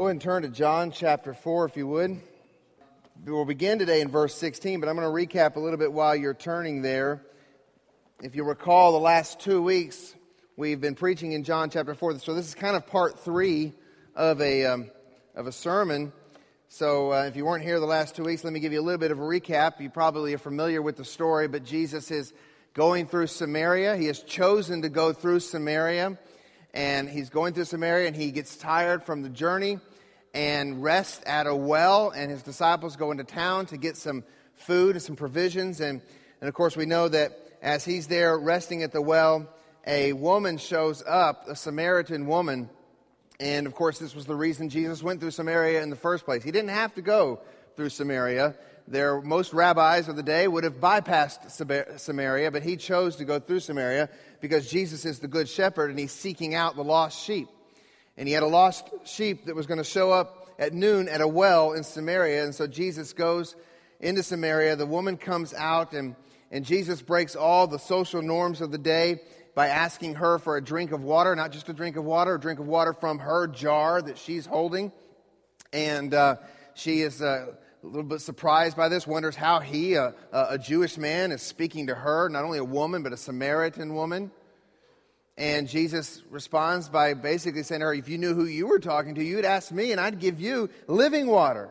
Go ahead and turn to John chapter 4, if you would. We'll begin today in verse 16, but I'm going to recap a little bit while you're turning there. If you recall, the last two weeks we've been preaching in John chapter 4. So this is kind of part three of a, um, of a sermon. So uh, if you weren't here the last two weeks, let me give you a little bit of a recap. You probably are familiar with the story, but Jesus is going through Samaria. He has chosen to go through Samaria, and he's going through Samaria, and he gets tired from the journey and rest at a well, and his disciples go into town to get some food and some provisions. And, and of course, we know that as he's there resting at the well, a woman shows up, a Samaritan woman. And of course, this was the reason Jesus went through Samaria in the first place. He didn't have to go through Samaria. There, most rabbis of the day would have bypassed Samaria, but he chose to go through Samaria because Jesus is the good shepherd and he's seeking out the lost sheep and he had a lost sheep that was going to show up at noon at a well in Samaria. And so Jesus goes into Samaria. The woman comes out, and, and Jesus breaks all the social norms of the day by asking her for a drink of water, not just a drink of water, a drink of water from her jar that she's holding. And uh, she is uh, a little bit surprised by this, wonders how he, a, a Jewish man, is speaking to her, not only a woman, but a Samaritan woman. And Jesus responds by basically saying to her, If you knew who you were talking to, you'd ask me, and I'd give you living water.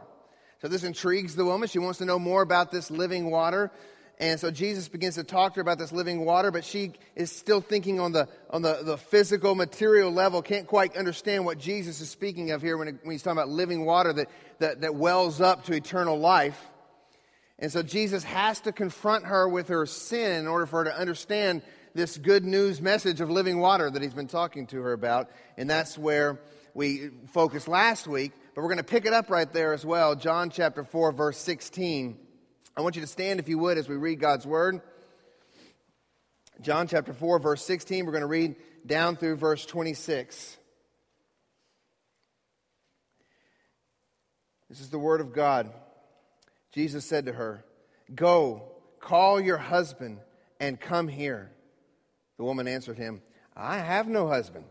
So this intrigues the woman. She wants to know more about this living water. And so Jesus begins to talk to her about this living water, but she is still thinking on the, on the, the physical, material level, can't quite understand what Jesus is speaking of here when, it, when he's talking about living water that, that, that wells up to eternal life. And so Jesus has to confront her with her sin in order for her to understand this good news message of living water that he's been talking to her about. And that's where we focused last week. But we're going to pick it up right there as well. John chapter 4, verse 16. I want you to stand, if you would, as we read God's word. John chapter 4, verse 16. We're going to read down through verse 26. This is the word of God. Jesus said to her, Go, call your husband and come here. The woman answered him, I have no husband.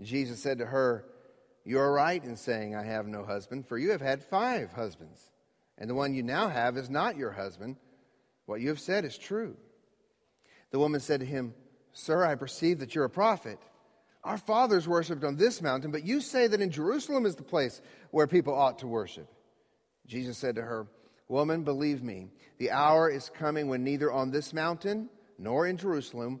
Jesus said to her, You are right in saying, I have no husband, for you have had five husbands, and the one you now have is not your husband. What you have said is true. The woman said to him, Sir, I perceive that you're a prophet. Our fathers worshipped on this mountain, but you say that in Jerusalem is the place where people ought to worship. Jesus said to her, Woman, believe me, the hour is coming when neither on this mountain nor in Jerusalem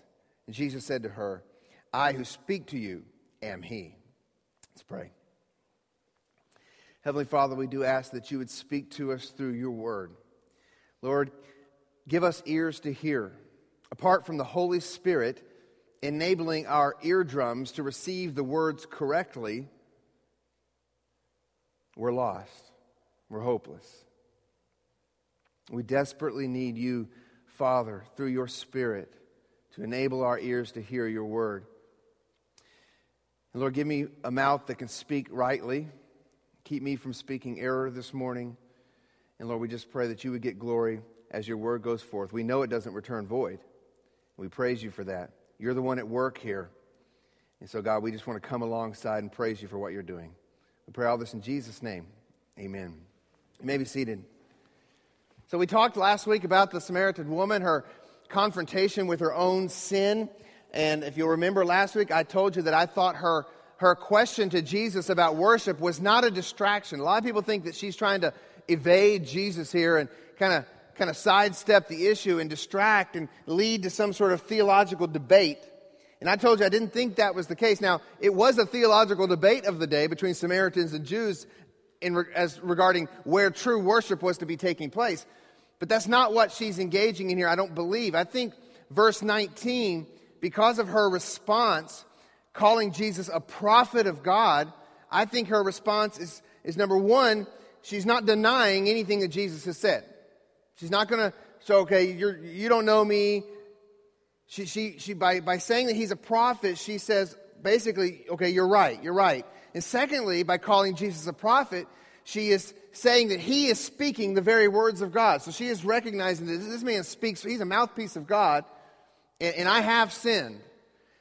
And Jesus said to her, I who speak to you am he. Let's pray. Heavenly Father, we do ask that you would speak to us through your word. Lord, give us ears to hear. Apart from the Holy Spirit enabling our eardrums to receive the words correctly, we're lost. We're hopeless. We desperately need you, Father, through your Spirit to enable our ears to hear your word. And Lord, give me a mouth that can speak rightly. Keep me from speaking error this morning. And Lord, we just pray that you would get glory as your word goes forth. We know it doesn't return void. We praise you for that. You're the one at work here. And so, God, we just want to come alongside and praise you for what you're doing. We pray all this in Jesus' name. Amen. You may be seated. So, we talked last week about the Samaritan woman. Her confrontation with her own sin. And if you'll remember last week, I told you that I thought her, her question to Jesus about worship was not a distraction. A lot of people think that she's trying to evade Jesus here and kind of kind of sidestep the issue and distract and lead to some sort of theological debate. And I told you I didn't think that was the case. Now, it was a theological debate of the day between Samaritans and Jews in, as regarding where true worship was to be taking place. But that's not what she's engaging in here, I don't believe. I think verse 19, because of her response, calling Jesus a prophet of God, I think her response is, is number one, she's not denying anything that Jesus has said. She's not going to, so, okay, you're, you don't know me. She, she, she, by, by saying that he's a prophet, she says, basically, okay, you're right, you're right. And secondly, by calling Jesus a prophet, she is saying that he is speaking the very words of God. So she is recognizing that this man speaks, he's a mouthpiece of God, and, and I have sinned.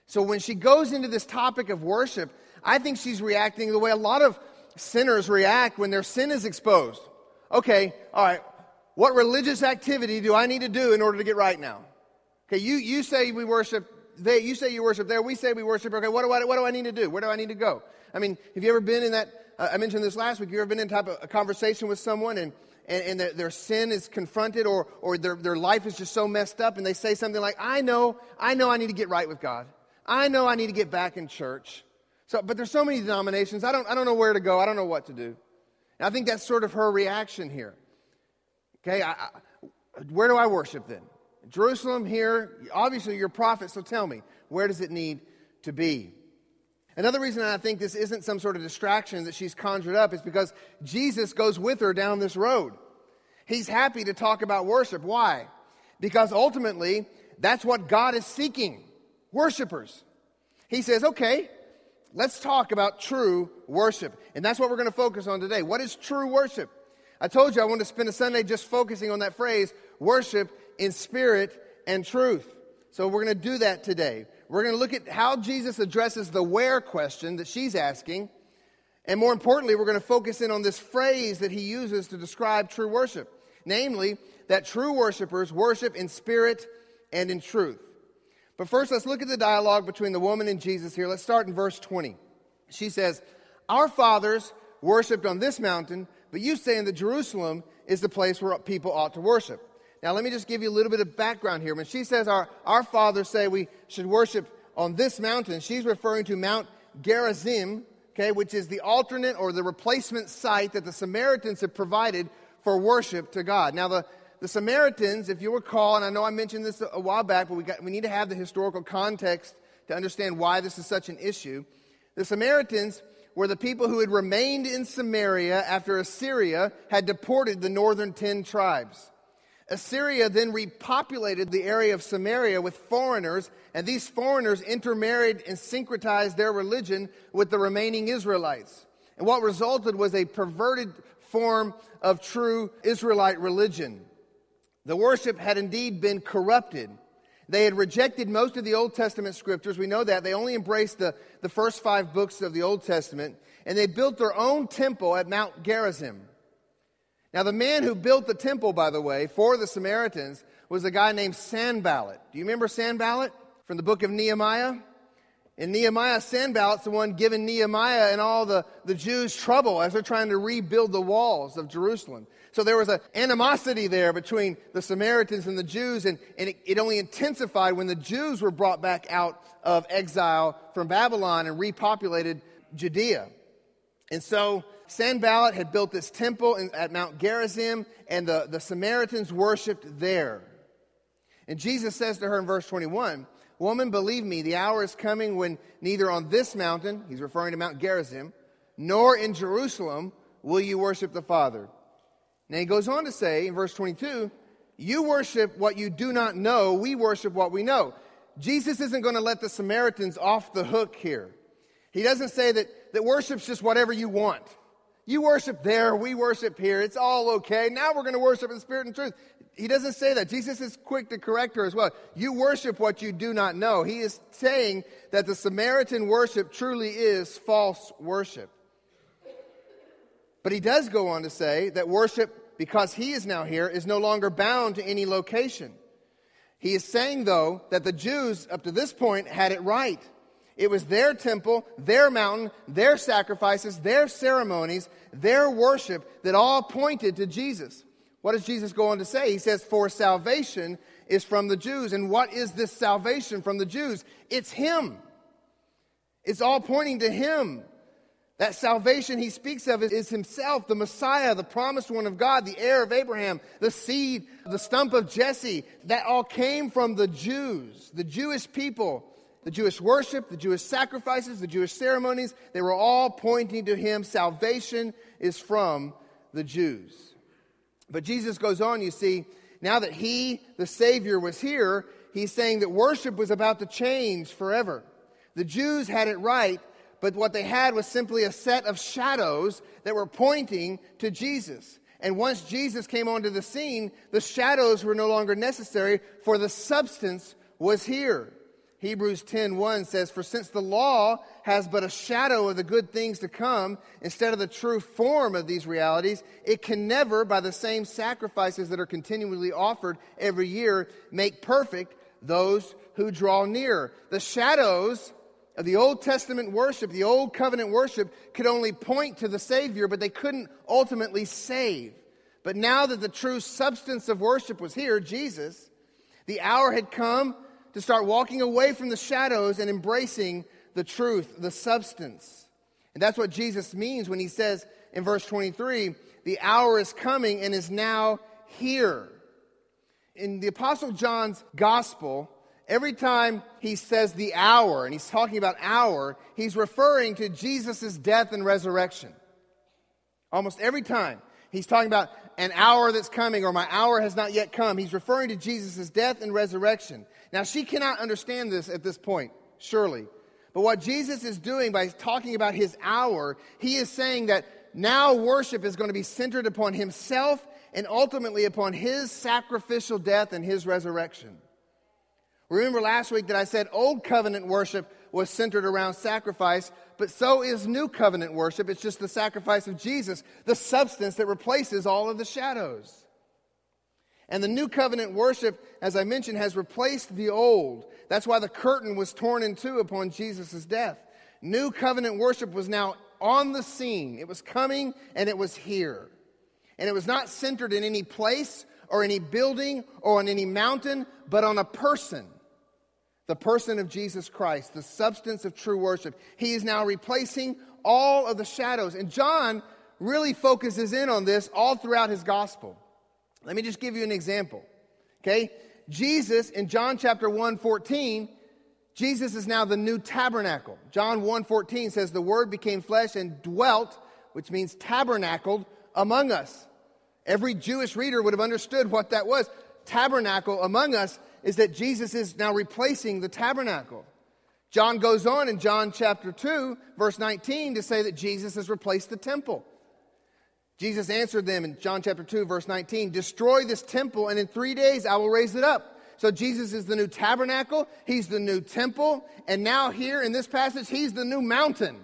So when she goes into this topic of worship, I think she's reacting the way a lot of sinners react when their sin is exposed. Okay, all right, what religious activity do I need to do in order to get right now? Okay, you, you say we worship they, you say you worship there, we say we worship. Okay, what do, I, what do I need to do? Where do I need to go? I mean, have you ever been in that? I mentioned this last week. You ever been in type of a conversation with someone and, and, and their, their, sin is confronted or, or their, their life is just so messed up and they say something like, I know, I know I need to get right with God. I know I need to get back in church. So, but there's so many denominations. I don't, I don't know where to go. I don't know what to do. And I think that's sort of her reaction here. Okay, I, I, where do I worship then? Jerusalem here, obviously you're a prophet, so tell me, where does it need to be? Another reason I think this isn't some sort of distraction that she's conjured up is because Jesus goes with her down this road. He's happy to talk about worship. Why? Because ultimately, that's what God is seeking worshipers. He says, okay, let's talk about true worship. And that's what we're going to focus on today. What is true worship? I told you I want to spend a Sunday just focusing on that phrase, worship in spirit and truth. So we're going to do that today. We're going to look at how Jesus addresses the where question that she's asking. And more importantly, we're going to focus in on this phrase that he uses to describe true worship. Namely, that true worshipers worship in spirit and in truth. But first, let's look at the dialogue between the woman and Jesus here. Let's start in verse 20. She says, Our fathers worshiped on this mountain, but you say that Jerusalem is the place where people ought to worship. Now, let me just give you a little bit of background here. When she says our, our fathers say we should worship on this mountain, she's referring to Mount Gerizim, okay, which is the alternate or the replacement site that the Samaritans have provided for worship to God. Now, the, the Samaritans, if you recall, and I know I mentioned this a while back, but we, got, we need to have the historical context to understand why this is such an issue. The Samaritans were the people who had remained in Samaria after Assyria had deported the northern ten tribes. Assyria then repopulated the area of Samaria with foreigners, and these foreigners intermarried and syncretized their religion with the remaining Israelites. And what resulted was a perverted form of true Israelite religion. The worship had indeed been corrupted. They had rejected most of the Old Testament scriptures. We know that. They only embraced the, the first five books of the Old Testament. And they built their own temple at Mount Gerizim. Now, the man who built the temple, by the way, for the Samaritans was a guy named Sanballat. Do you remember Sanballat from the book of Nehemiah? In Nehemiah, Sanballat's the one giving Nehemiah and all the, the Jews trouble as they're trying to rebuild the walls of Jerusalem. So there was an animosity there between the Samaritans and the Jews, and, and it, it only intensified when the Jews were brought back out of exile from Babylon and repopulated Judea. And so Sanballat had built this temple in, at Mount Gerizim, and the, the Samaritans worshiped there. And Jesus says to her in verse 21, Woman, believe me, the hour is coming when neither on this mountain, he's referring to Mount Gerizim, nor in Jerusalem will you worship the Father. Now he goes on to say in verse 22, You worship what you do not know, we worship what we know. Jesus isn't going to let the Samaritans off the hook here. He doesn't say that, that worship's just whatever you want. You worship there, we worship here. It's all okay. Now we're going to worship in spirit and truth. He doesn't say that. Jesus is quick to correct her as well. You worship what you do not know. He is saying that the Samaritan worship truly is false worship. But he does go on to say that worship, because he is now here, is no longer bound to any location. He is saying, though, that the Jews up to this point had it right. It was their temple, their mountain, their sacrifices, their ceremonies, their worship that all pointed to Jesus. What does Jesus go on to say? He says, For salvation is from the Jews. And what is this salvation from the Jews? It's Him. It's all pointing to Him. That salvation he speaks of is himself, the Messiah, the promised one of God, the heir of Abraham, the seed, the stump of Jesse. That all came from the Jews, the Jewish people the Jewish worship, the Jewish sacrifices, the Jewish ceremonies, they were all pointing to him. Salvation is from the Jews. But Jesus goes on, you see, now that he, the Savior, was here, he's saying that worship was about to change forever. The Jews had it right, but what they had was simply a set of shadows that were pointing to Jesus. And once Jesus came onto the scene, the shadows were no longer necessary, for the substance was here. Hebrews 10:1 says, "For since the law has but a shadow of the good things to come, instead of the true form of these realities, it can never, by the same sacrifices that are continually offered every year, make perfect those who draw near." The shadows of the Old Testament worship, the Old Covenant worship, could only point to the Savior, but they couldn't ultimately save. But now that the true substance of worship was here, Jesus, the hour had come to start walking away from the shadows and embracing the truth, the substance. And that's what Jesus means when he says in verse 23 the hour is coming and is now here. In the Apostle John's gospel, every time he says the hour, and he's talking about hour, he's referring to Jesus' death and resurrection. Almost every time he's talking about an hour that's coming or my hour has not yet come, he's referring to Jesus' death and resurrection. Now, she cannot understand this at this point, surely. But what Jesus is doing by talking about his hour, he is saying that now worship is going to be centered upon himself and ultimately upon his sacrificial death and his resurrection. Remember last week that I said old covenant worship was centered around sacrifice, but so is new covenant worship. It's just the sacrifice of Jesus, the substance that replaces all of the shadows. And the new covenant worship, as I mentioned, has replaced the old. That's why the curtain was torn in two upon Jesus' death. New covenant worship was now on the scene. It was coming and it was here. And it was not centered in any place or any building or on any mountain, but on a person. The person of Jesus Christ, the substance of true worship. He is now replacing all of the shadows. And John really focuses in on this all throughout his gospel. Let me just give you an example. Okay? Jesus in John chapter 1 14, Jesus is now the new tabernacle. John 1 14 says, The word became flesh and dwelt, which means tabernacled, among us. Every Jewish reader would have understood what that was. Tabernacle among us is that Jesus is now replacing the tabernacle. John goes on in John chapter 2, verse 19, to say that Jesus has replaced the temple. Jesus answered them in John chapter 2, verse 19 Destroy this temple, and in three days I will raise it up. So Jesus is the new tabernacle, he's the new temple, and now here in this passage, he's the new mountain.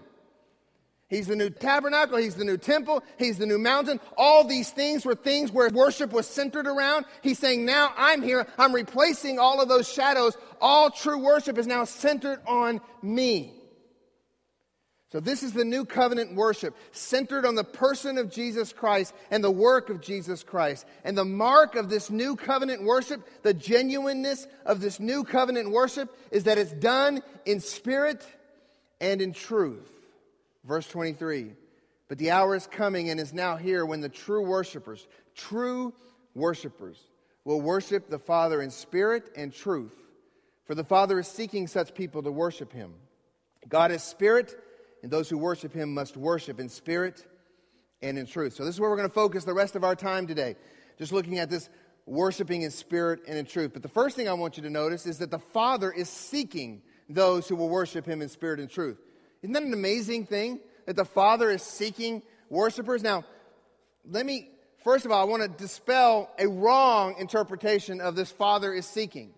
He's the new tabernacle, he's the new temple, he's the new mountain. All these things were things where worship was centered around. He's saying, Now I'm here, I'm replacing all of those shadows. All true worship is now centered on me. So, this is the new covenant worship centered on the person of Jesus Christ and the work of Jesus Christ. And the mark of this new covenant worship, the genuineness of this new covenant worship, is that it's done in spirit and in truth. Verse 23 But the hour is coming and is now here when the true worshipers, true worshipers, will worship the Father in spirit and truth. For the Father is seeking such people to worship him. God is spirit and those who worship him must worship in spirit and in truth. So, this is where we're going to focus the rest of our time today, just looking at this worshiping in spirit and in truth. But the first thing I want you to notice is that the Father is seeking those who will worship him in spirit and truth. Isn't that an amazing thing? That the Father is seeking worshipers? Now, let me, first of all, I want to dispel a wrong interpretation of this Father is seeking.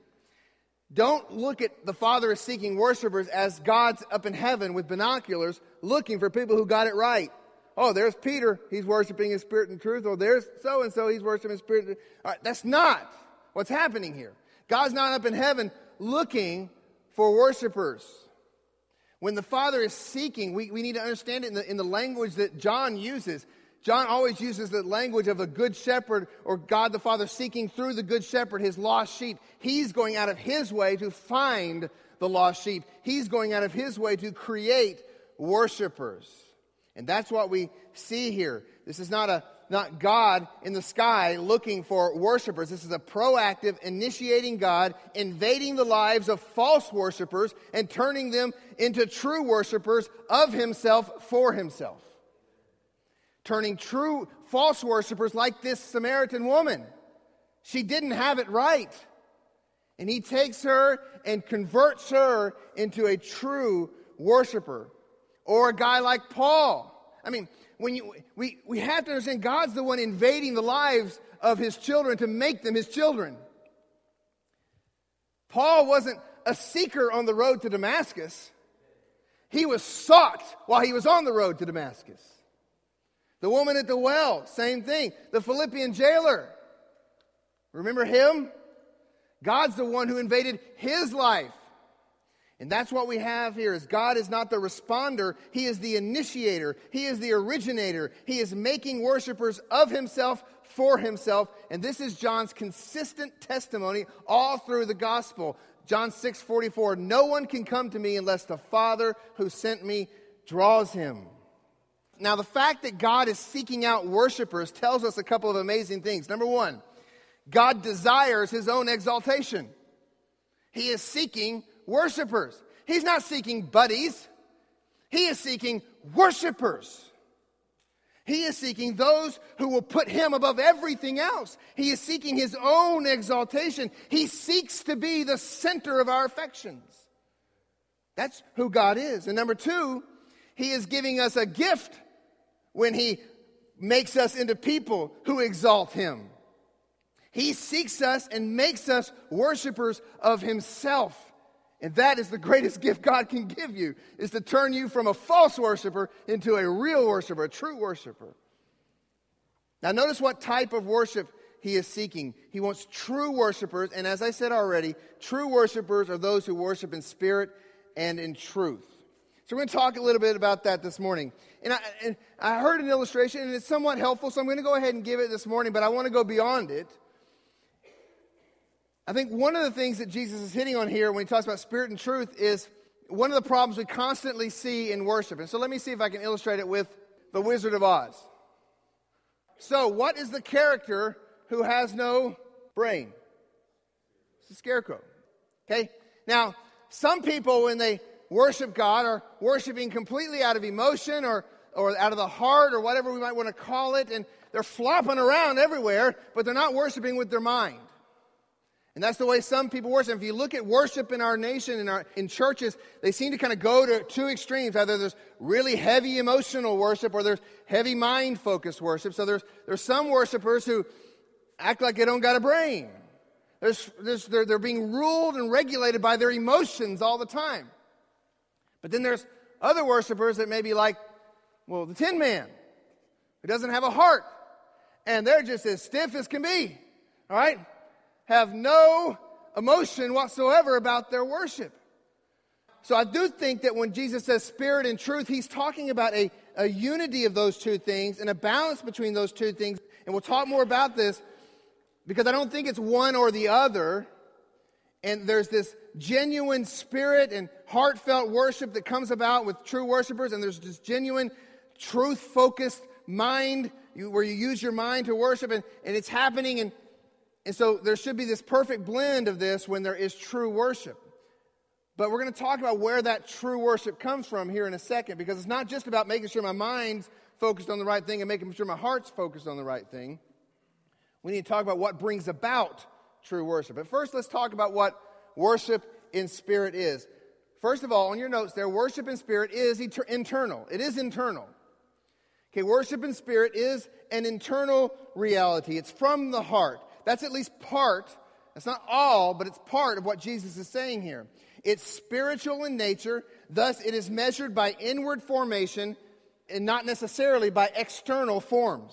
Don't look at the Father is seeking worshipers as God's up in heaven with binoculars looking for people who got it right. Oh, there's Peter. He's worshiping in spirit and truth. Oh, there's so and so. He's worshiping in spirit. All right, that's not what's happening here. God's not up in heaven looking for worshipers. When the Father is seeking, we, we need to understand it in the, in the language that John uses. John always uses the language of a good shepherd or God the Father seeking through the good shepherd his lost sheep. He's going out of his way to find the lost sheep. He's going out of his way to create worshipers. And that's what we see here. This is not a not God in the sky looking for worshipers. This is a proactive, initiating God, invading the lives of false worshipers and turning them into true worshipers of Himself for Himself. Turning true false worshipers like this Samaritan woman. She didn't have it right. And He takes her and converts her into a true worshiper. Or a guy like Paul. I mean, when you, we, we have to understand God's the one invading the lives of his children to make them his children. Paul wasn't a seeker on the road to Damascus, he was sought while he was on the road to Damascus. The woman at the well, same thing. The Philippian jailer, remember him? God's the one who invaded his life. And that's what we have here is God is not the responder, he is the initiator, he is the originator. He is making worshipers of himself for himself, and this is John's consistent testimony all through the gospel. John 6:44 No one can come to me unless the Father who sent me draws him. Now the fact that God is seeking out worshipers tells us a couple of amazing things. Number 1, God desires his own exaltation. He is seeking worshipers. He's not seeking buddies, he is seeking worshipers. He is seeking those who will put him above everything else. He is seeking his own exaltation. He seeks to be the center of our affections. That's who God is. And number two, he is giving us a gift when he makes us into people who exalt him. He seeks us and makes us worshipers of himself. And that is the greatest gift God can give you, is to turn you from a false worshiper into a real worshiper, a true worshiper. Now, notice what type of worship he is seeking. He wants true worshipers, and as I said already, true worshipers are those who worship in spirit and in truth. So, we're going to talk a little bit about that this morning. And I, and I heard an illustration, and it's somewhat helpful, so I'm going to go ahead and give it this morning, but I want to go beyond it. I think one of the things that Jesus is hitting on here when he talks about spirit and truth is one of the problems we constantly see in worship. And so let me see if I can illustrate it with the Wizard of Oz. So, what is the character who has no brain? It's a scarecrow. Okay? Now, some people, when they worship God, are worshiping completely out of emotion or, or out of the heart or whatever we might want to call it, and they're flopping around everywhere, but they're not worshiping with their mind. And that's the way some people worship. If you look at worship in our nation, in, our, in churches, they seem to kind of go to two extremes. Either there's really heavy emotional worship or there's heavy mind focused worship. So there's, there's some worshipers who act like they don't got a brain. There's, there's, they're, they're being ruled and regulated by their emotions all the time. But then there's other worshipers that may be like, well, the Tin Man, who doesn't have a heart. And they're just as stiff as can be. All right? Have no emotion whatsoever about their worship. So I do think that when Jesus says spirit and truth, he's talking about a, a unity of those two things and a balance between those two things. And we'll talk more about this because I don't think it's one or the other. And there's this genuine spirit and heartfelt worship that comes about with true worshipers, and there's this genuine, truth focused mind where you use your mind to worship, and, and it's happening. And and so there should be this perfect blend of this when there is true worship. But we're going to talk about where that true worship comes from here in a second because it's not just about making sure my mind's focused on the right thing and making sure my heart's focused on the right thing. We need to talk about what brings about true worship. But first, let's talk about what worship in spirit is. First of all, on your notes there, worship in spirit is et- internal. It is internal. Okay, worship in spirit is an internal reality. It's from the heart. That's at least part, that's not all, but it's part of what Jesus is saying here. It's spiritual in nature, thus, it is measured by inward formation and not necessarily by external forms.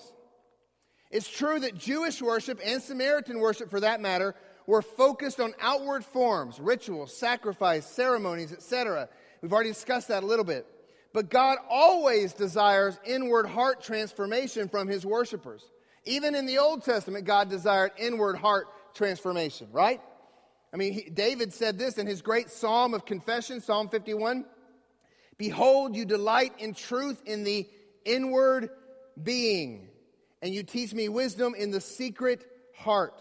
It's true that Jewish worship and Samaritan worship, for that matter, were focused on outward forms, rituals, sacrifice, ceremonies, etc. We've already discussed that a little bit. But God always desires inward heart transformation from his worshipers. Even in the Old Testament, God desired inward heart transformation, right? I mean, he, David said this in his great psalm of confession, Psalm 51 Behold, you delight in truth in the inward being, and you teach me wisdom in the secret heart.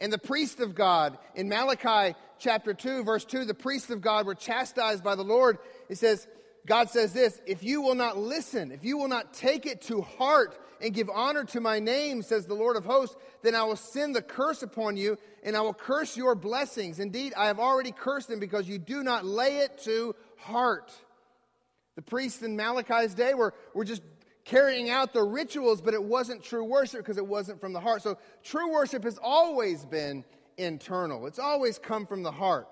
And the priest of God, in Malachi chapter 2, verse 2, the priests of God were chastised by the Lord. It says, God says this if you will not listen, if you will not take it to heart and give honor to my name, says the Lord of hosts, then I will send the curse upon you and I will curse your blessings. Indeed, I have already cursed them because you do not lay it to heart. The priests in Malachi's day were, were just carrying out the rituals, but it wasn't true worship because it wasn't from the heart. So true worship has always been internal, it's always come from the heart.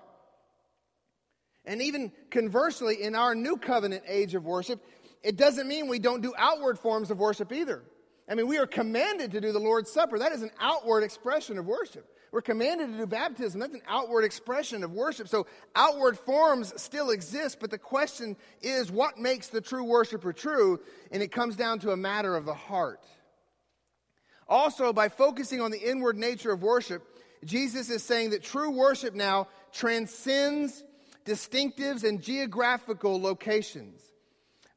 And even conversely, in our new covenant age of worship, it doesn't mean we don't do outward forms of worship either. I mean, we are commanded to do the Lord's Supper. That is an outward expression of worship. We're commanded to do baptism. That's an outward expression of worship. So outward forms still exist, but the question is what makes the true worshiper true? And it comes down to a matter of the heart. Also, by focusing on the inward nature of worship, Jesus is saying that true worship now transcends distinctives and geographical locations.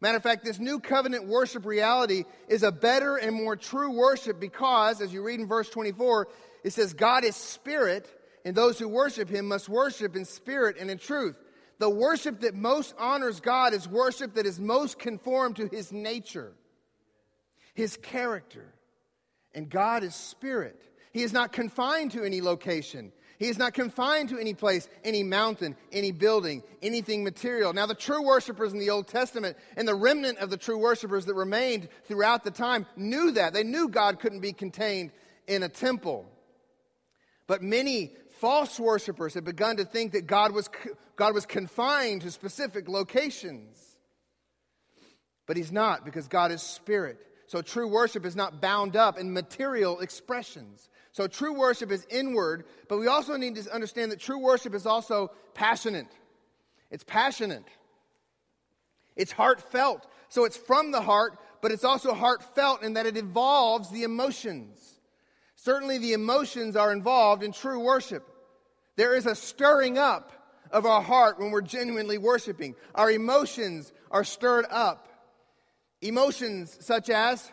Matter of fact, this new covenant worship reality is a better and more true worship because, as you read in verse 24, it says, God is spirit, and those who worship him must worship in spirit and in truth. The worship that most honors God is worship that is most conformed to his nature, his character. And God is spirit. He is not confined to any location. He is not confined to any place, any mountain, any building, anything material. Now, the true worshipers in the Old Testament and the remnant of the true worshipers that remained throughout the time knew that. They knew God couldn't be contained in a temple. But many false worshipers had begun to think that God was, God was confined to specific locations. But He's not, because God is spirit. So true worship is not bound up in material expressions. So true worship is inward, but we also need to understand that true worship is also passionate. It's passionate. It's heartfelt. So it's from the heart, but it's also heartfelt in that it involves the emotions. Certainly, the emotions are involved in true worship. There is a stirring up of our heart when we're genuinely worshiping. Our emotions are stirred up. Emotions such as,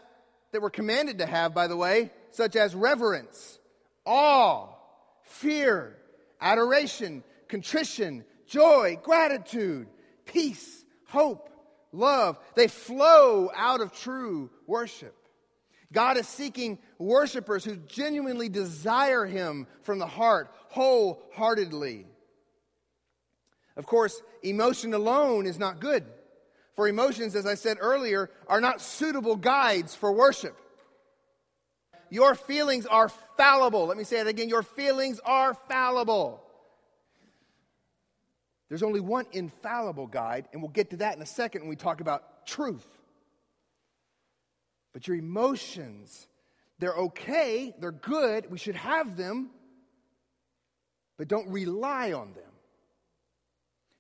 that we're commanded to have, by the way, such as reverence, awe, fear, adoration, contrition, joy, gratitude, peace, hope, love. They flow out of true worship. God is seeking worshipers who genuinely desire Him from the heart, wholeheartedly. Of course, emotion alone is not good. For emotions, as I said earlier, are not suitable guides for worship. Your feelings are fallible. Let me say it again. Your feelings are fallible. There's only one infallible guide, and we'll get to that in a second when we talk about truth. But your emotions, they're okay, they're good, we should have them, but don't rely on them.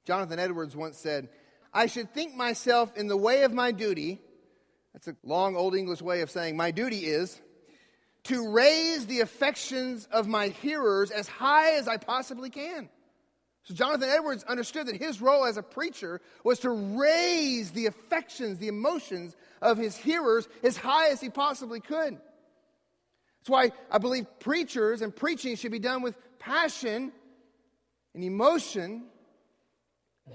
Jonathan Edwards once said, I should think myself in the way of my duty. That's a long Old English way of saying my duty is to raise the affections of my hearers as high as I possibly can. So, Jonathan Edwards understood that his role as a preacher was to raise the affections, the emotions of his hearers as high as he possibly could. That's why I believe preachers and preaching should be done with passion and emotion.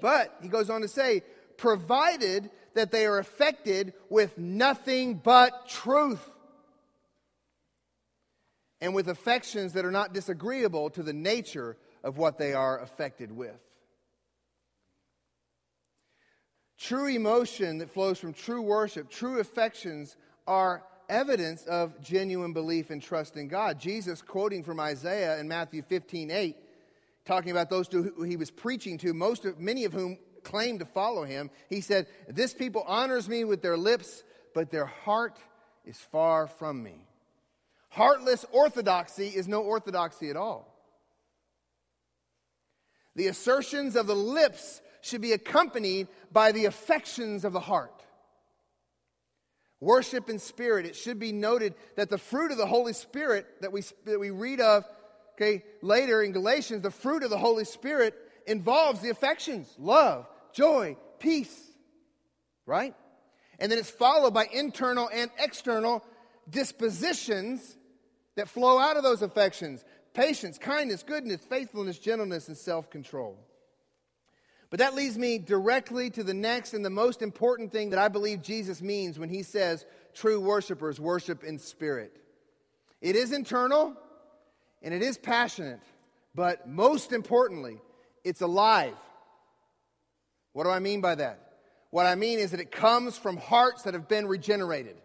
But, he goes on to say, provided that they are affected with nothing but truth and with affections that are not disagreeable to the nature of what they are affected with. True emotion that flows from true worship, true affections are evidence of genuine belief and trust in God. Jesus, quoting from Isaiah in Matthew 15 8, talking about those who he was preaching to, most of, many of whom claimed to follow him, he said, This people honors me with their lips, but their heart is far from me. Heartless orthodoxy is no orthodoxy at all. The assertions of the lips should be accompanied by the affections of the heart. Worship in spirit. It should be noted that the fruit of the Holy Spirit that we, that we read of okay, later in Galatians, the fruit of the Holy Spirit involves the affections love, joy, peace, right? And then it's followed by internal and external dispositions that flow out of those affections patience, kindness, goodness, faithfulness, gentleness, and self control. But that leads me directly to the next and the most important thing that I believe Jesus means when he says true worshipers worship in spirit. It is internal and it is passionate, but most importantly, it's alive. What do I mean by that? What I mean is that it comes from hearts that have been regenerated.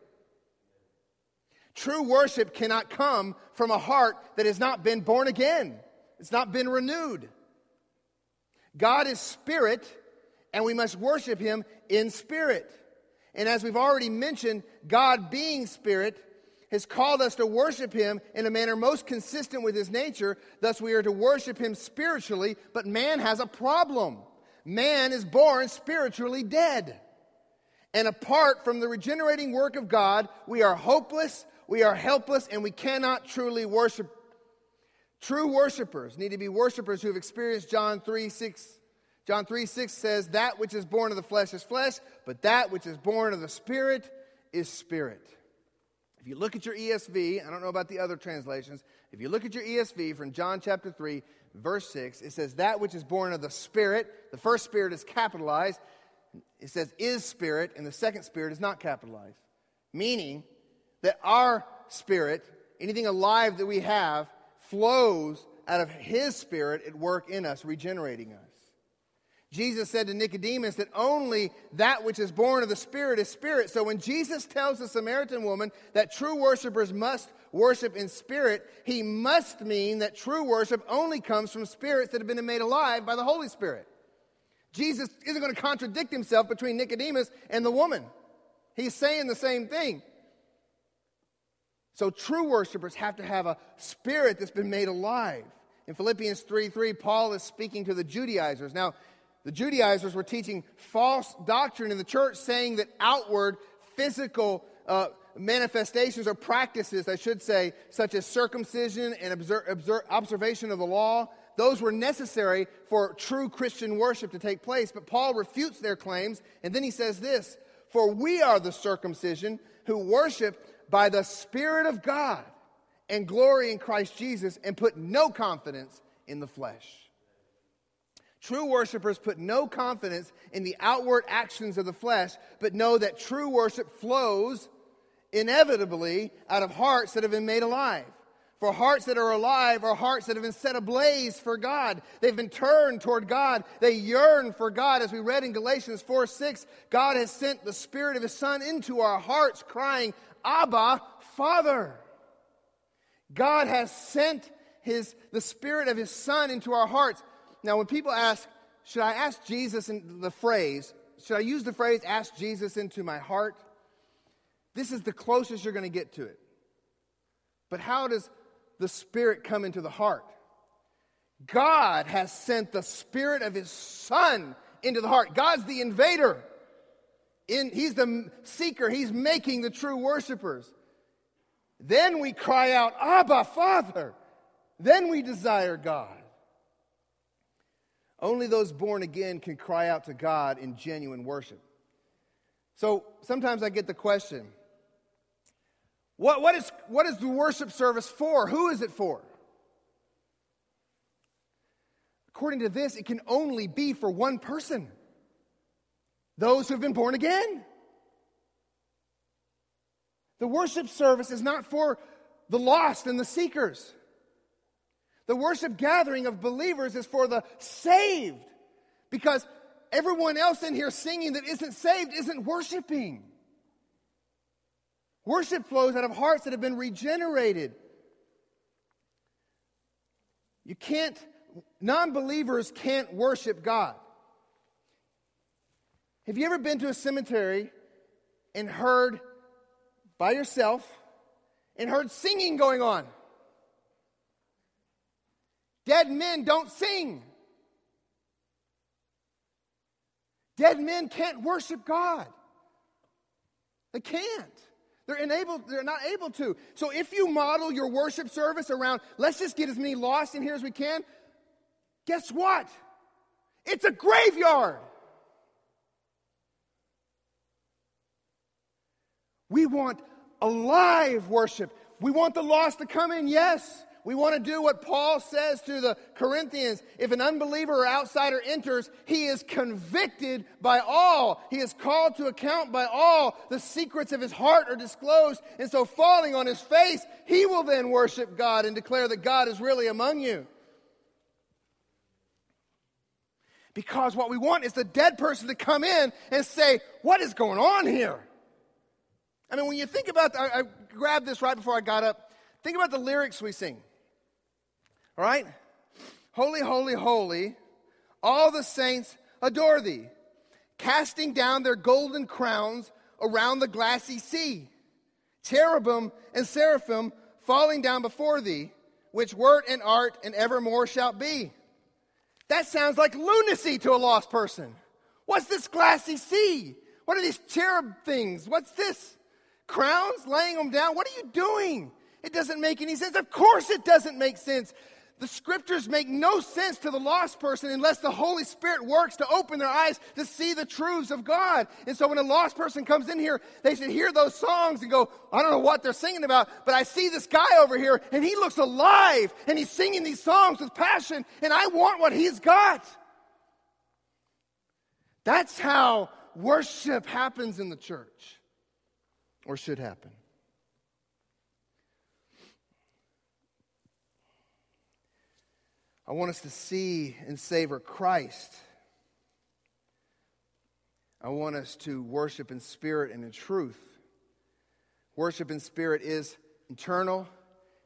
True worship cannot come from a heart that has not been born again, it's not been renewed. God is spirit, and we must worship him in spirit. And as we've already mentioned, God being spirit has called us to worship him in a manner most consistent with his nature. Thus, we are to worship him spiritually, but man has a problem. Man is born spiritually dead. And apart from the regenerating work of God, we are hopeless, we are helpless, and we cannot truly worship. True worshipers need to be worshipers who have experienced John 3 6. John 3 6 says, That which is born of the flesh is flesh, but that which is born of the Spirit is spirit. If you look at your ESV, I don't know about the other translations, if you look at your ESV from John chapter 3, verse 6, it says, That which is born of the Spirit, the first Spirit is capitalized. It says, is Spirit, and the second Spirit is not capitalized. Meaning that our Spirit, anything alive that we have, flows out of His Spirit at work in us, regenerating us. Jesus said to Nicodemus that only that which is born of the Spirit is spirit. So when Jesus tells the Samaritan woman that true worshipers must worship in spirit, he must mean that true worship only comes from spirits that have been made alive by the Holy Spirit. Jesus isn't going to contradict himself between Nicodemus and the woman. He's saying the same thing. So true worshipers have to have a spirit that's been made alive. In Philippians 3 3, Paul is speaking to the Judaizers. Now, the Judaizers were teaching false doctrine in the church, saying that outward physical uh, manifestations or practices, I should say, such as circumcision and observation of the law, those were necessary for true Christian worship to take place. But Paul refutes their claims, and then he says this For we are the circumcision who worship by the Spirit of God and glory in Christ Jesus and put no confidence in the flesh. True worshipers put no confidence in the outward actions of the flesh, but know that true worship flows inevitably out of hearts that have been made alive. For hearts that are alive are hearts that have been set ablaze for God. They've been turned toward God. They yearn for God. As we read in Galatians 4 6, God has sent the Spirit of His Son into our hearts, crying, Abba, Father. God has sent his, the Spirit of His Son into our hearts. Now, when people ask, should I ask Jesus in the phrase, should I use the phrase, ask Jesus into my heart? This is the closest you're going to get to it. But how does the Spirit come into the heart? God has sent the Spirit of His Son into the heart. God's the invader. In, he's the seeker. He's making the true worshipers. Then we cry out, Abba, Father. Then we desire God. Only those born again can cry out to God in genuine worship. So sometimes I get the question what, what, is, what is the worship service for? Who is it for? According to this, it can only be for one person those who have been born again. The worship service is not for the lost and the seekers. The worship gathering of believers is for the saved because everyone else in here singing that isn't saved isn't worshiping. Worship flows out of hearts that have been regenerated. You can't, non believers can't worship God. Have you ever been to a cemetery and heard by yourself and heard singing going on? Dead men don't sing. Dead men can't worship God. They can't. They're enabled, they're not able to. So if you model your worship service around, let's just get as many lost in here as we can, guess what? It's a graveyard. We want alive worship. We want the lost to come in, yes. We want to do what Paul says to the Corinthians. If an unbeliever or outsider enters, he is convicted by all. He is called to account by all. The secrets of his heart are disclosed. And so, falling on his face, he will then worship God and declare that God is really among you. Because what we want is the dead person to come in and say, What is going on here? I mean, when you think about, I, I grabbed this right before I got up. Think about the lyrics we sing. All right? Holy, holy, holy, all the saints adore thee, casting down their golden crowns around the glassy sea. Cherubim and seraphim falling down before thee, which wert and art and evermore shalt be. That sounds like lunacy to a lost person. What's this glassy sea? What are these cherub things? What's this? Crowns laying them down? What are you doing? It doesn't make any sense. Of course, it doesn't make sense. The scriptures make no sense to the lost person unless the Holy Spirit works to open their eyes to see the truths of God. And so when a lost person comes in here, they should hear those songs and go, I don't know what they're singing about, but I see this guy over here and he looks alive and he's singing these songs with passion and I want what he's got. That's how worship happens in the church or should happen. I want us to see and savor Christ. I want us to worship in spirit and in truth. Worship in spirit is internal,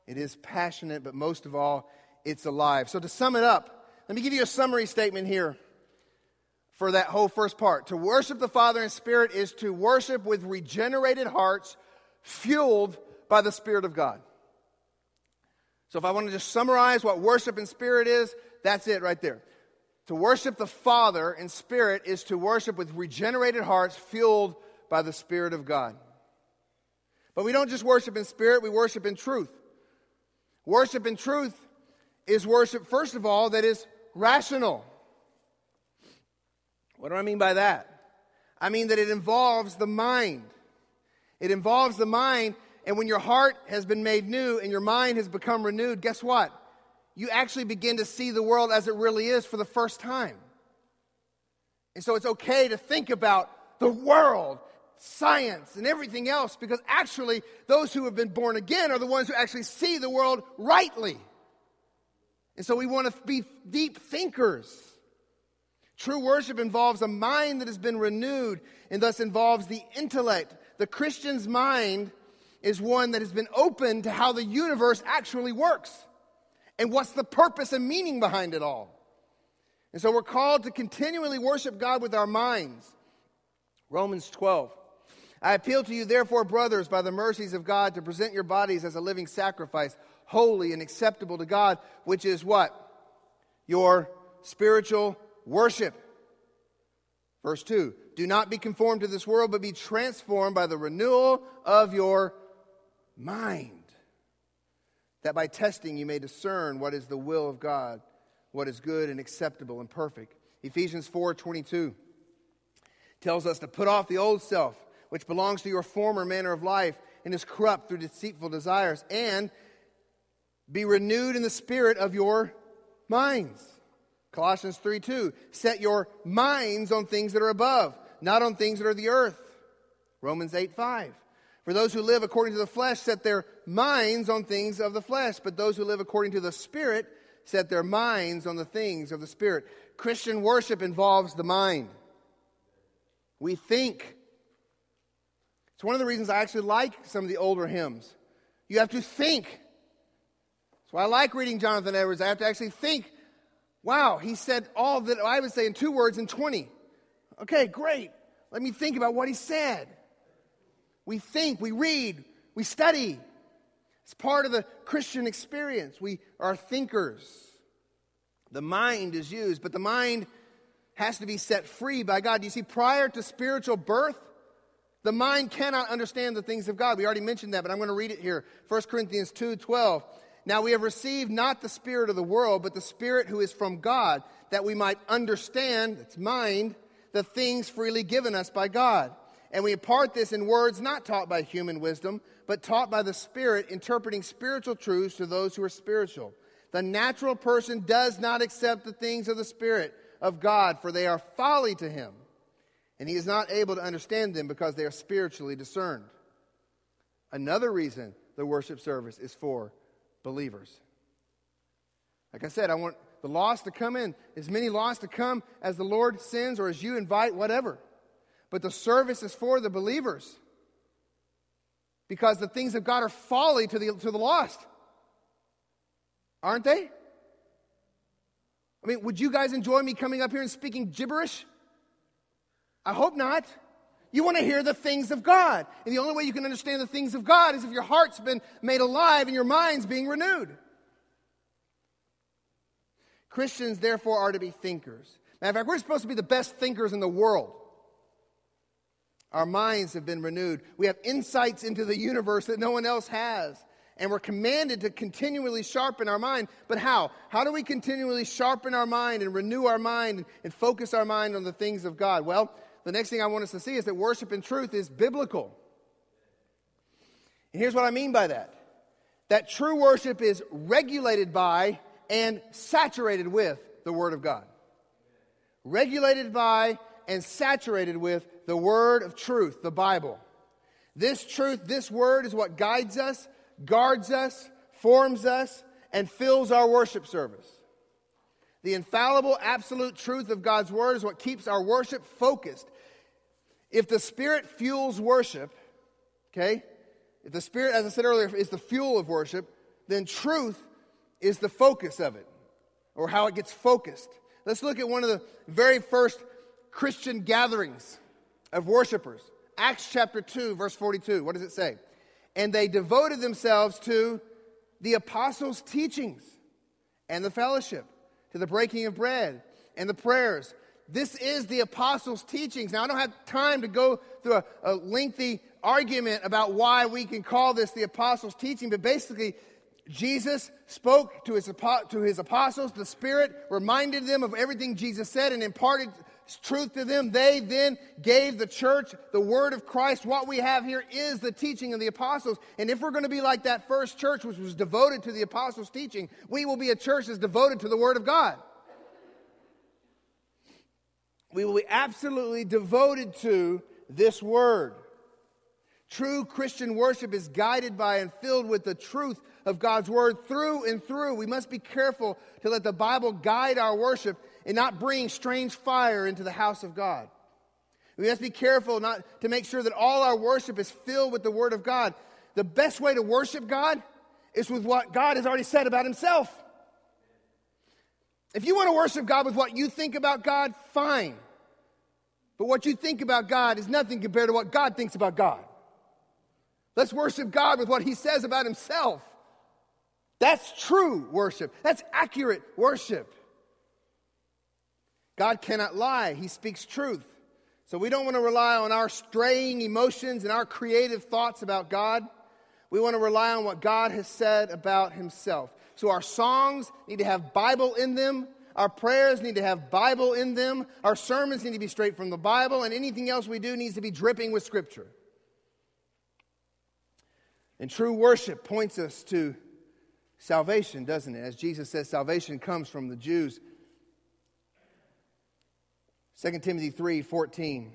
it is passionate, but most of all, it's alive. So, to sum it up, let me give you a summary statement here for that whole first part. To worship the Father in spirit is to worship with regenerated hearts, fueled by the Spirit of God. So if I want to just summarize what worship in spirit is, that's it right there. To worship the Father in spirit is to worship with regenerated hearts fueled by the Spirit of God. But we don't just worship in spirit, we worship in truth. Worship in truth is worship, first of all, that is rational. What do I mean by that? I mean that it involves the mind. It involves the mind and when your heart has been made new and your mind has become renewed, guess what? You actually begin to see the world as it really is for the first time. And so it's okay to think about the world, science, and everything else because actually, those who have been born again are the ones who actually see the world rightly. And so we want to be deep thinkers. True worship involves a mind that has been renewed and thus involves the intellect. The Christian's mind is one that has been open to how the universe actually works and what's the purpose and meaning behind it all. And so we're called to continually worship God with our minds. Romans 12. I appeal to you, therefore, brothers, by the mercies of God, to present your bodies as a living sacrifice, holy and acceptable to God, which is what? Your spiritual worship. Verse 2 Do not be conformed to this world, but be transformed by the renewal of your mind, that by testing you may discern what is the will of God, what is good and acceptable and perfect. Ephesians 4:22 tells us to put off the old self, which belongs to your former manner of life and is corrupt through deceitful desires, and be renewed in the spirit of your minds. Colossians 3 2. Set your minds on things that are above, not on things that are the earth. Romans 8 5. For those who live according to the flesh set their minds on things of the flesh, but those who live according to the Spirit set their minds on the things of the Spirit. Christian worship involves the mind. We think. It's one of the reasons I actually like some of the older hymns. You have to think. That's why I like reading Jonathan Edwards. I have to actually think, wow, he said all that I would say in two words in 20. Okay, great. Let me think about what he said. We think, we read, we study. It's part of the Christian experience. We are thinkers. The mind is used, but the mind has to be set free by God. You see, prior to spiritual birth, the mind cannot understand the things of God. We already mentioned that, but I'm going to read it here. 1 Corinthians 2 12. Now we have received not the Spirit of the world, but the Spirit who is from God, that we might understand, its mind, the things freely given us by God. And we impart this in words not taught by human wisdom, but taught by the Spirit, interpreting spiritual truths to those who are spiritual. The natural person does not accept the things of the Spirit of God, for they are folly to him, and he is not able to understand them because they are spiritually discerned. Another reason the worship service is for believers. Like I said, I want the lost to come in, as many lost to come as the Lord sends or as you invite, whatever. But the service is for the believers because the things of God are folly to the, to the lost. Aren't they? I mean, would you guys enjoy me coming up here and speaking gibberish? I hope not. You want to hear the things of God. And the only way you can understand the things of God is if your heart's been made alive and your mind's being renewed. Christians, therefore, are to be thinkers. Matter of fact, we're supposed to be the best thinkers in the world. Our minds have been renewed. We have insights into the universe that no one else has. And we're commanded to continually sharpen our mind. But how? How do we continually sharpen our mind and renew our mind and focus our mind on the things of God? Well, the next thing I want us to see is that worship in truth is biblical. And here's what I mean by that that true worship is regulated by and saturated with the Word of God. Regulated by and saturated with the word of truth, the Bible. This truth, this word is what guides us, guards us, forms us, and fills our worship service. The infallible, absolute truth of God's word is what keeps our worship focused. If the Spirit fuels worship, okay, if the Spirit, as I said earlier, is the fuel of worship, then truth is the focus of it, or how it gets focused. Let's look at one of the very first Christian gatherings of worshipers. Acts chapter 2, verse 42. What does it say? And they devoted themselves to the apostles' teachings and the fellowship, to the breaking of bread and the prayers. This is the apostles' teachings. Now, I don't have time to go through a, a lengthy argument about why we can call this the apostles' teaching, but basically, Jesus spoke to his, to his apostles. The Spirit reminded them of everything Jesus said and imparted truth to them. They then gave the church the word of Christ. What we have here is the teaching of the apostles. And if we're going to be like that first church, which was devoted to the apostles' teaching, we will be a church that's devoted to the word of God. We will be absolutely devoted to this word. True Christian worship is guided by and filled with the truth of God's word through and through. We must be careful to let the Bible guide our worship and not bring strange fire into the house of God. We must be careful not to make sure that all our worship is filled with the word of God. The best way to worship God is with what God has already said about himself. If you want to worship God with what you think about God, fine. But what you think about God is nothing compared to what God thinks about God. Let's worship God with what he says about himself. That's true worship. That's accurate worship. God cannot lie, He speaks truth. So we don't want to rely on our straying emotions and our creative thoughts about God. We want to rely on what God has said about Himself. So our songs need to have Bible in them. Our prayers need to have Bible in them. Our sermons need to be straight from the Bible. And anything else we do needs to be dripping with Scripture. And true worship points us to salvation, doesn't it? As Jesus says, salvation comes from the Jews 2 Timothy 3 14.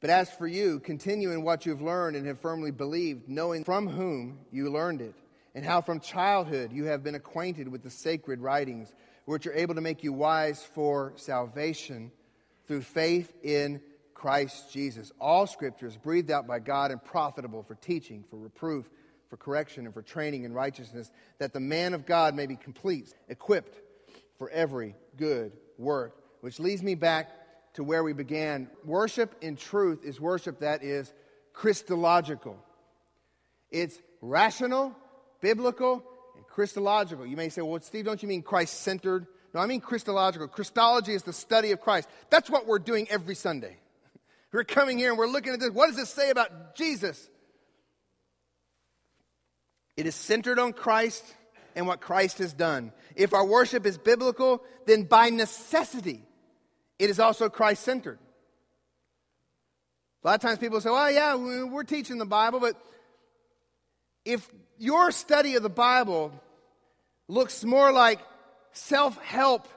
But as for you, continue in what you have learned and have firmly believed, knowing from whom you learned it, and how from childhood you have been acquainted with the sacred writings, which are able to make you wise for salvation through faith in Christ Jesus. All scriptures breathed out by God and profitable for teaching, for reproof, for correction, and for training in righteousness, that the man of God may be complete, equipped for every good work. Which leads me back to where we began. Worship in truth is worship that is Christological. It's rational, biblical, Christological. You may say, well, Steve, don't you mean Christ centered? No, I mean Christological. Christology is the study of Christ. That's what we're doing every Sunday. We're coming here and we're looking at this. What does this say about Jesus? It is centered on Christ and what Christ has done. If our worship is biblical, then by necessity, it is also Christ centered. A lot of times people say, well, yeah, we're teaching the Bible, but if your study of the Bible looks more like self help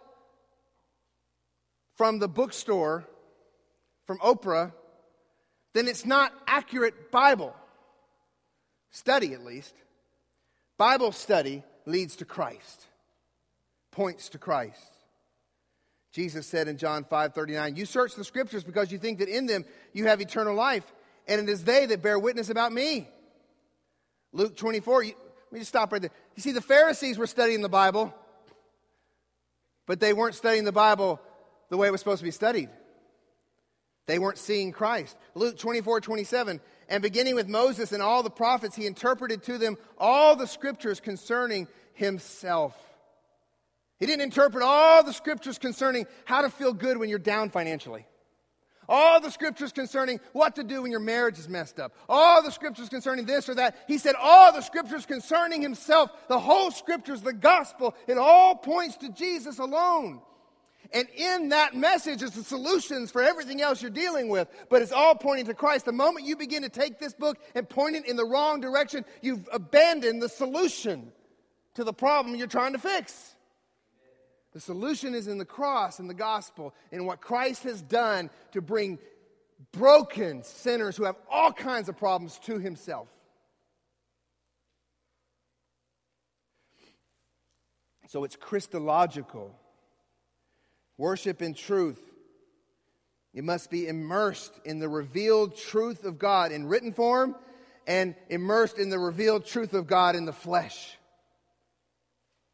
from the bookstore, from Oprah, then it's not accurate Bible study, at least. Bible study leads to Christ, points to Christ. Jesus said in John 5 39, You search the scriptures because you think that in them you have eternal life, and it is they that bear witness about me. Luke 24, you, let me just stop right there. You see, the Pharisees were studying the Bible, but they weren't studying the Bible the way it was supposed to be studied. They weren't seeing Christ. Luke 24 27, and beginning with Moses and all the prophets, he interpreted to them all the scriptures concerning himself. He didn't interpret all the scriptures concerning how to feel good when you're down financially. All the scriptures concerning what to do when your marriage is messed up. All the scriptures concerning this or that. He said all the scriptures concerning himself. The whole scriptures, the gospel, it all points to Jesus alone. And in that message is the solutions for everything else you're dealing with. But it's all pointing to Christ. The moment you begin to take this book and point it in the wrong direction, you've abandoned the solution to the problem you're trying to fix. The solution is in the cross and the gospel, in what Christ has done to bring broken sinners who have all kinds of problems to himself. So it's Christological. Worship in truth. It must be immersed in the revealed truth of God in written form and immersed in the revealed truth of God in the flesh.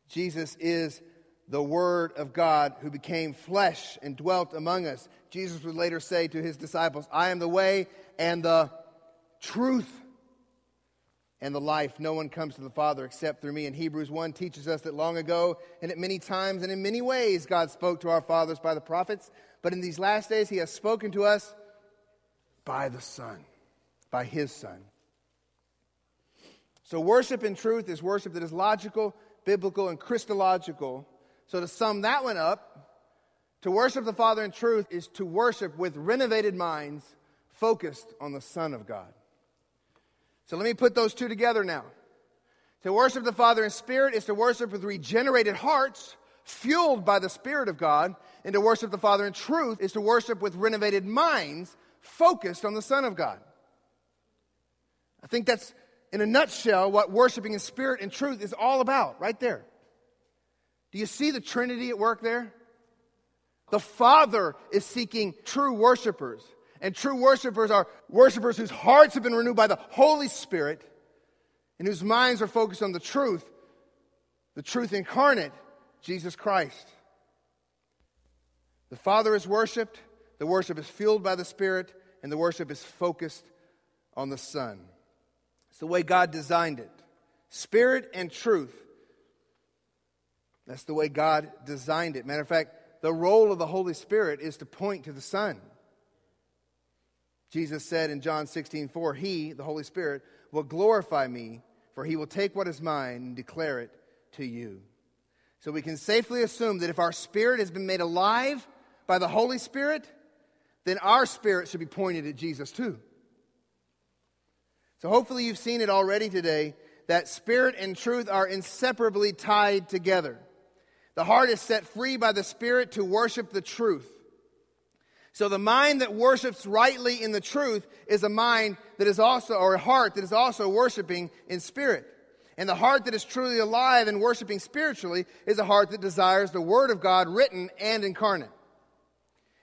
Jesus is the Word of God who became flesh and dwelt among us. Jesus would later say to his disciples, I am the way and the truth and the life. No one comes to the Father except through me. And Hebrews 1 teaches us that long ago and at many times and in many ways God spoke to our fathers by the prophets. But in these last days he has spoken to us by the Son, by his Son. So worship in truth is worship that is logical, biblical, and Christological so, to sum that one up, to worship the Father in truth is to worship with renovated minds focused on the Son of God. So, let me put those two together now. To worship the Father in spirit is to worship with regenerated hearts, fueled by the Spirit of God. And to worship the Father in truth is to worship with renovated minds, focused on the Son of God. I think that's, in a nutshell, what worshiping in spirit and truth is all about, right there. Do you see the Trinity at work there? The Father is seeking true worshipers. And true worshipers are worshipers whose hearts have been renewed by the Holy Spirit and whose minds are focused on the truth, the truth incarnate, Jesus Christ. The Father is worshiped, the worship is fueled by the Spirit, and the worship is focused on the Son. It's the way God designed it. Spirit and truth that's the way God designed it. Matter of fact, the role of the Holy Spirit is to point to the Son. Jesus said in John 16, 4, He, the Holy Spirit, will glorify me, for he will take what is mine and declare it to you. So we can safely assume that if our spirit has been made alive by the Holy Spirit, then our spirit should be pointed at Jesus too. So hopefully you've seen it already today that spirit and truth are inseparably tied together. The heart is set free by the Spirit to worship the truth. So the mind that worships rightly in the truth is a mind that is also, or a heart that is also worshiping in spirit. And the heart that is truly alive and worshiping spiritually is a heart that desires the Word of God written and incarnate.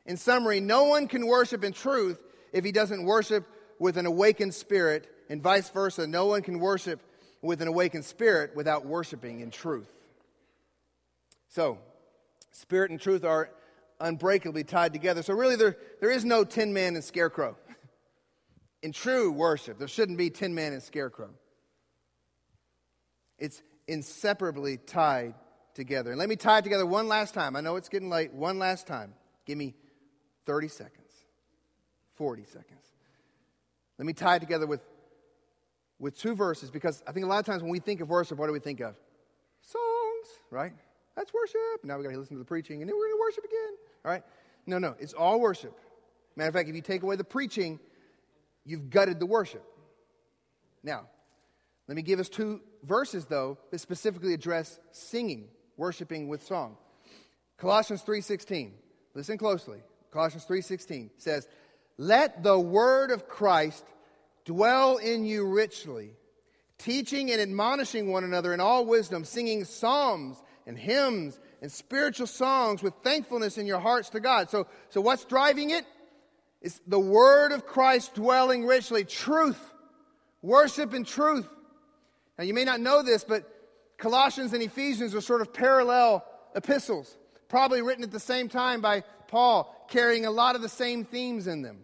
In summary, no one can worship in truth if he doesn't worship with an awakened spirit, and vice versa. No one can worship with an awakened spirit without worshiping in truth. So, spirit and truth are unbreakably tied together. So, really, there, there is no tin man and scarecrow. In true worship, there shouldn't be tin man and scarecrow. It's inseparably tied together. And let me tie it together one last time. I know it's getting late. One last time. Give me 30 seconds, 40 seconds. Let me tie it together with, with two verses because I think a lot of times when we think of worship, what do we think of? Songs, right? That's worship. Now we got to listen to the preaching, and then we're going to worship again. All right? No, no, it's all worship. Matter of fact, if you take away the preaching, you've gutted the worship. Now, Let me give us two verses, though, that specifically address singing, worshiping with song. Colossians 3.16. Listen closely. Colossians 3.16 says, Let the word of Christ dwell in you richly, teaching and admonishing one another in all wisdom, singing psalms and hymns and spiritual songs with thankfulness in your hearts to God. So, so what's driving it? It's the word of Christ dwelling richly, truth, worship and truth. Now, you may not know this, but Colossians and Ephesians are sort of parallel epistles, probably written at the same time by Paul, carrying a lot of the same themes in them.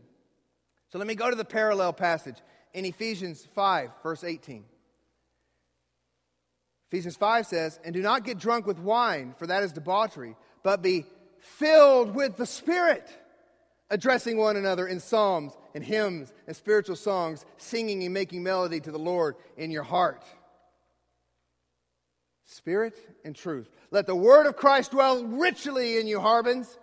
So let me go to the parallel passage in Ephesians 5, verse 18. Ephesians 5 says, And do not get drunk with wine, for that is debauchery, but be filled with the Spirit, addressing one another in psalms and hymns and spiritual songs, singing and making melody to the Lord in your heart. Spirit and truth. Let the word of Christ dwell richly in you, Harbins.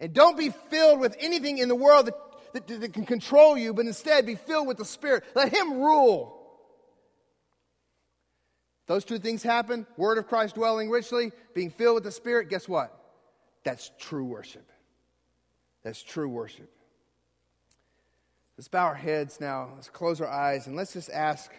And don't be filled with anything in the world that, that, that can control you, but instead be filled with the Spirit. Let Him rule. Those two things happen word of Christ dwelling richly, being filled with the Spirit. Guess what? That's true worship. That's true worship. Let's bow our heads now. Let's close our eyes and let's just ask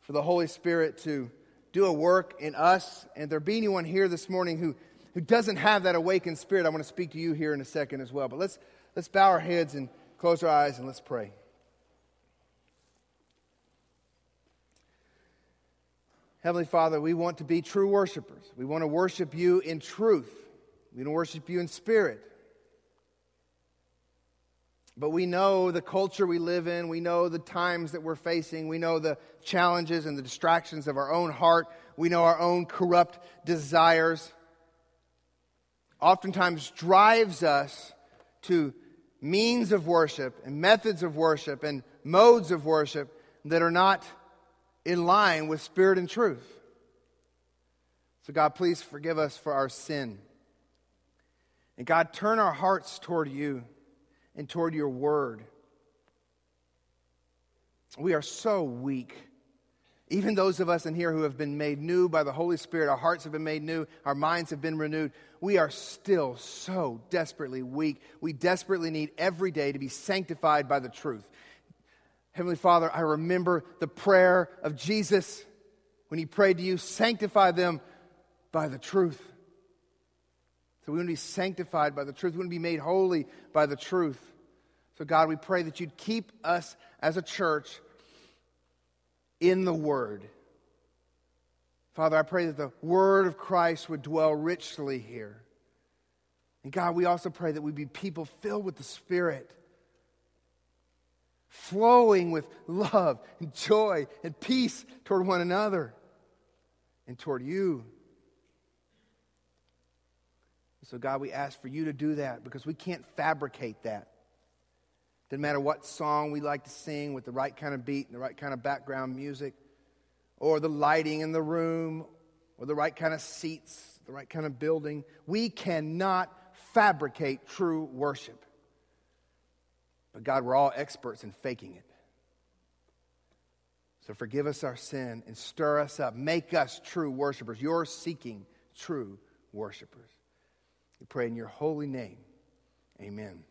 for the Holy Spirit to do a work in us. And there be anyone here this morning who, who doesn't have that awakened spirit, I want to speak to you here in a second as well. But let's, let's bow our heads and close our eyes and let's pray. Heavenly Father, we want to be true worshipers. We want to worship you in truth. We want to worship you in spirit. But we know the culture we live in. We know the times that we're facing. We know the challenges and the distractions of our own heart. We know our own corrupt desires. Oftentimes drives us to means of worship and methods of worship and modes of worship that are not in line with spirit and truth. So, God, please forgive us for our sin. And God, turn our hearts toward you and toward your word. We are so weak. Even those of us in here who have been made new by the Holy Spirit, our hearts have been made new, our minds have been renewed, we are still so desperately weak. We desperately need every day to be sanctified by the truth. Heavenly Father, I remember the prayer of Jesus when he prayed to you, sanctify them by the truth. So we want to be sanctified by the truth. We want to be made holy by the truth. So, God, we pray that you'd keep us as a church in the Word. Father, I pray that the Word of Christ would dwell richly here. And God, we also pray that we be people filled with the Spirit flowing with love and joy and peace toward one another and toward you. So, God, we ask for you to do that because we can't fabricate that. Doesn't matter what song we like to sing with the right kind of beat and the right kind of background music, or the lighting in the room, or the right kind of seats, the right kind of building. We cannot fabricate true worship. But God, we're all experts in faking it. So forgive us our sin and stir us up. Make us true worshipers. You're seeking true worshipers. We pray in your holy name. Amen.